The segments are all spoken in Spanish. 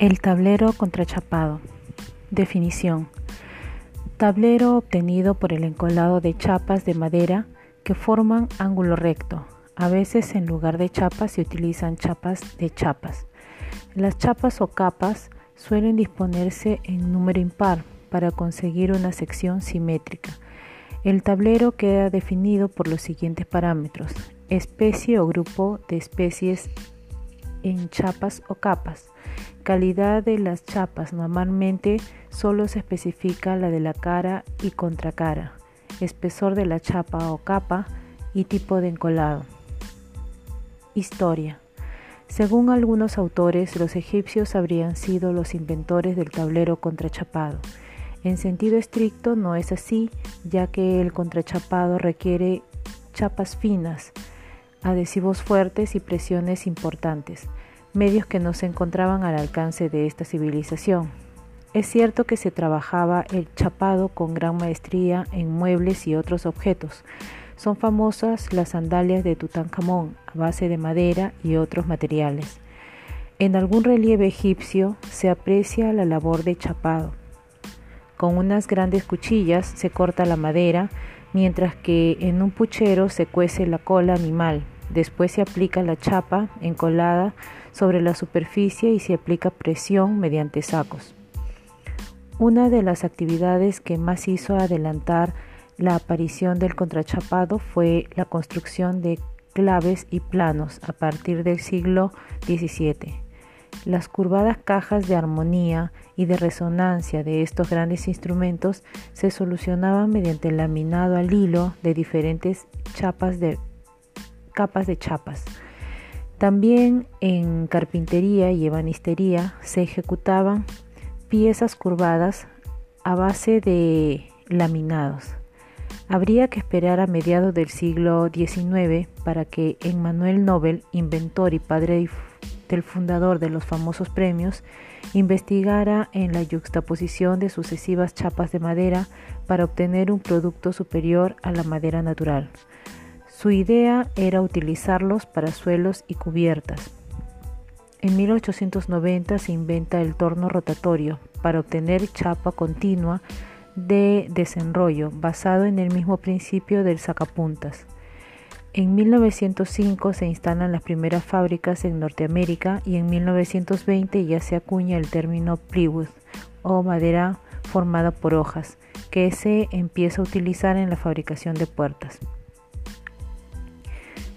El tablero contrachapado. Definición. Tablero obtenido por el encolado de chapas de madera que forman ángulo recto. A veces en lugar de chapas se utilizan chapas de chapas. Las chapas o capas suelen disponerse en número impar para conseguir una sección simétrica. El tablero queda definido por los siguientes parámetros. Especie o grupo de especies en chapas o capas. Calidad de las chapas. Normalmente solo se especifica la de la cara y contracara. Espesor de la chapa o capa y tipo de encolado. Historia. Según algunos autores, los egipcios habrían sido los inventores del tablero contrachapado. En sentido estricto no es así, ya que el contrachapado requiere chapas finas, adhesivos fuertes y presiones importantes, medios que no se encontraban al alcance de esta civilización. Es cierto que se trabajaba el chapado con gran maestría en muebles y otros objetos. Son famosas las sandalias de Tutankamón a base de madera y otros materiales. En algún relieve egipcio se aprecia la labor de chapado. Con unas grandes cuchillas se corta la madera mientras que en un puchero se cuece la cola animal. Después se aplica la chapa encolada sobre la superficie y se aplica presión mediante sacos. Una de las actividades que más hizo adelantar la aparición del contrachapado fue la construcción de claves y planos a partir del siglo XVII. Las curvadas cajas de armonía y de resonancia de estos grandes instrumentos se solucionaban mediante el laminado al hilo de diferentes chapas de, capas de chapas. También en carpintería y ebanistería se ejecutaban piezas curvadas a base de laminados. Habría que esperar a mediados del siglo XIX para que Emmanuel Nobel, inventor y padre del fundador de los famosos premios, investigara en la yuxtaposición de sucesivas chapas de madera para obtener un producto superior a la madera natural. Su idea era utilizarlos para suelos y cubiertas. En 1890 se inventa el torno rotatorio para obtener chapa continua de desenrollo basado en el mismo principio del sacapuntas. En 1905 se instalan las primeras fábricas en Norteamérica y en 1920 ya se acuña el término plywood o madera formada por hojas, que se empieza a utilizar en la fabricación de puertas.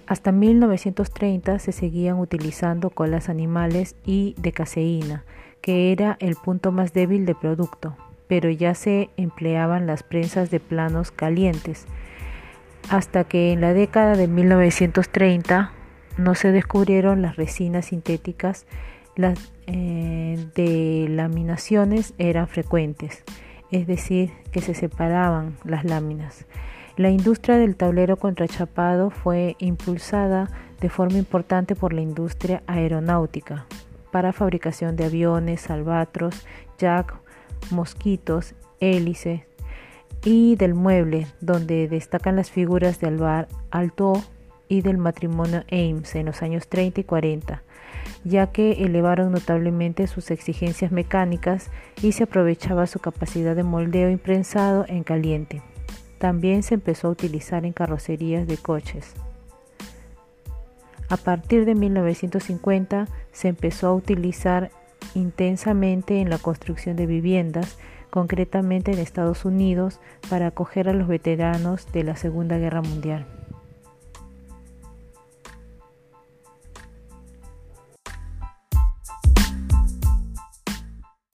Hasta 1930 se seguían utilizando colas animales y de caseína, que era el punto más débil del producto, pero ya se empleaban las prensas de planos calientes, hasta que en la década de 1930 no se descubrieron las resinas sintéticas, las eh, de laminaciones eran frecuentes, es decir, que se separaban las láminas. La industria del tablero contrachapado fue impulsada de forma importante por la industria aeronáutica para fabricación de aviones, albatros, jack, mosquitos, hélices, y del mueble, donde destacan las figuras de Alvar Alto y del matrimonio Ames en los años 30 y 40, ya que elevaron notablemente sus exigencias mecánicas y se aprovechaba su capacidad de moldeo imprensado en caliente. También se empezó a utilizar en carrocerías de coches. A partir de 1950 se empezó a utilizar intensamente en la construcción de viviendas, concretamente en Estados Unidos, para acoger a los veteranos de la Segunda Guerra Mundial.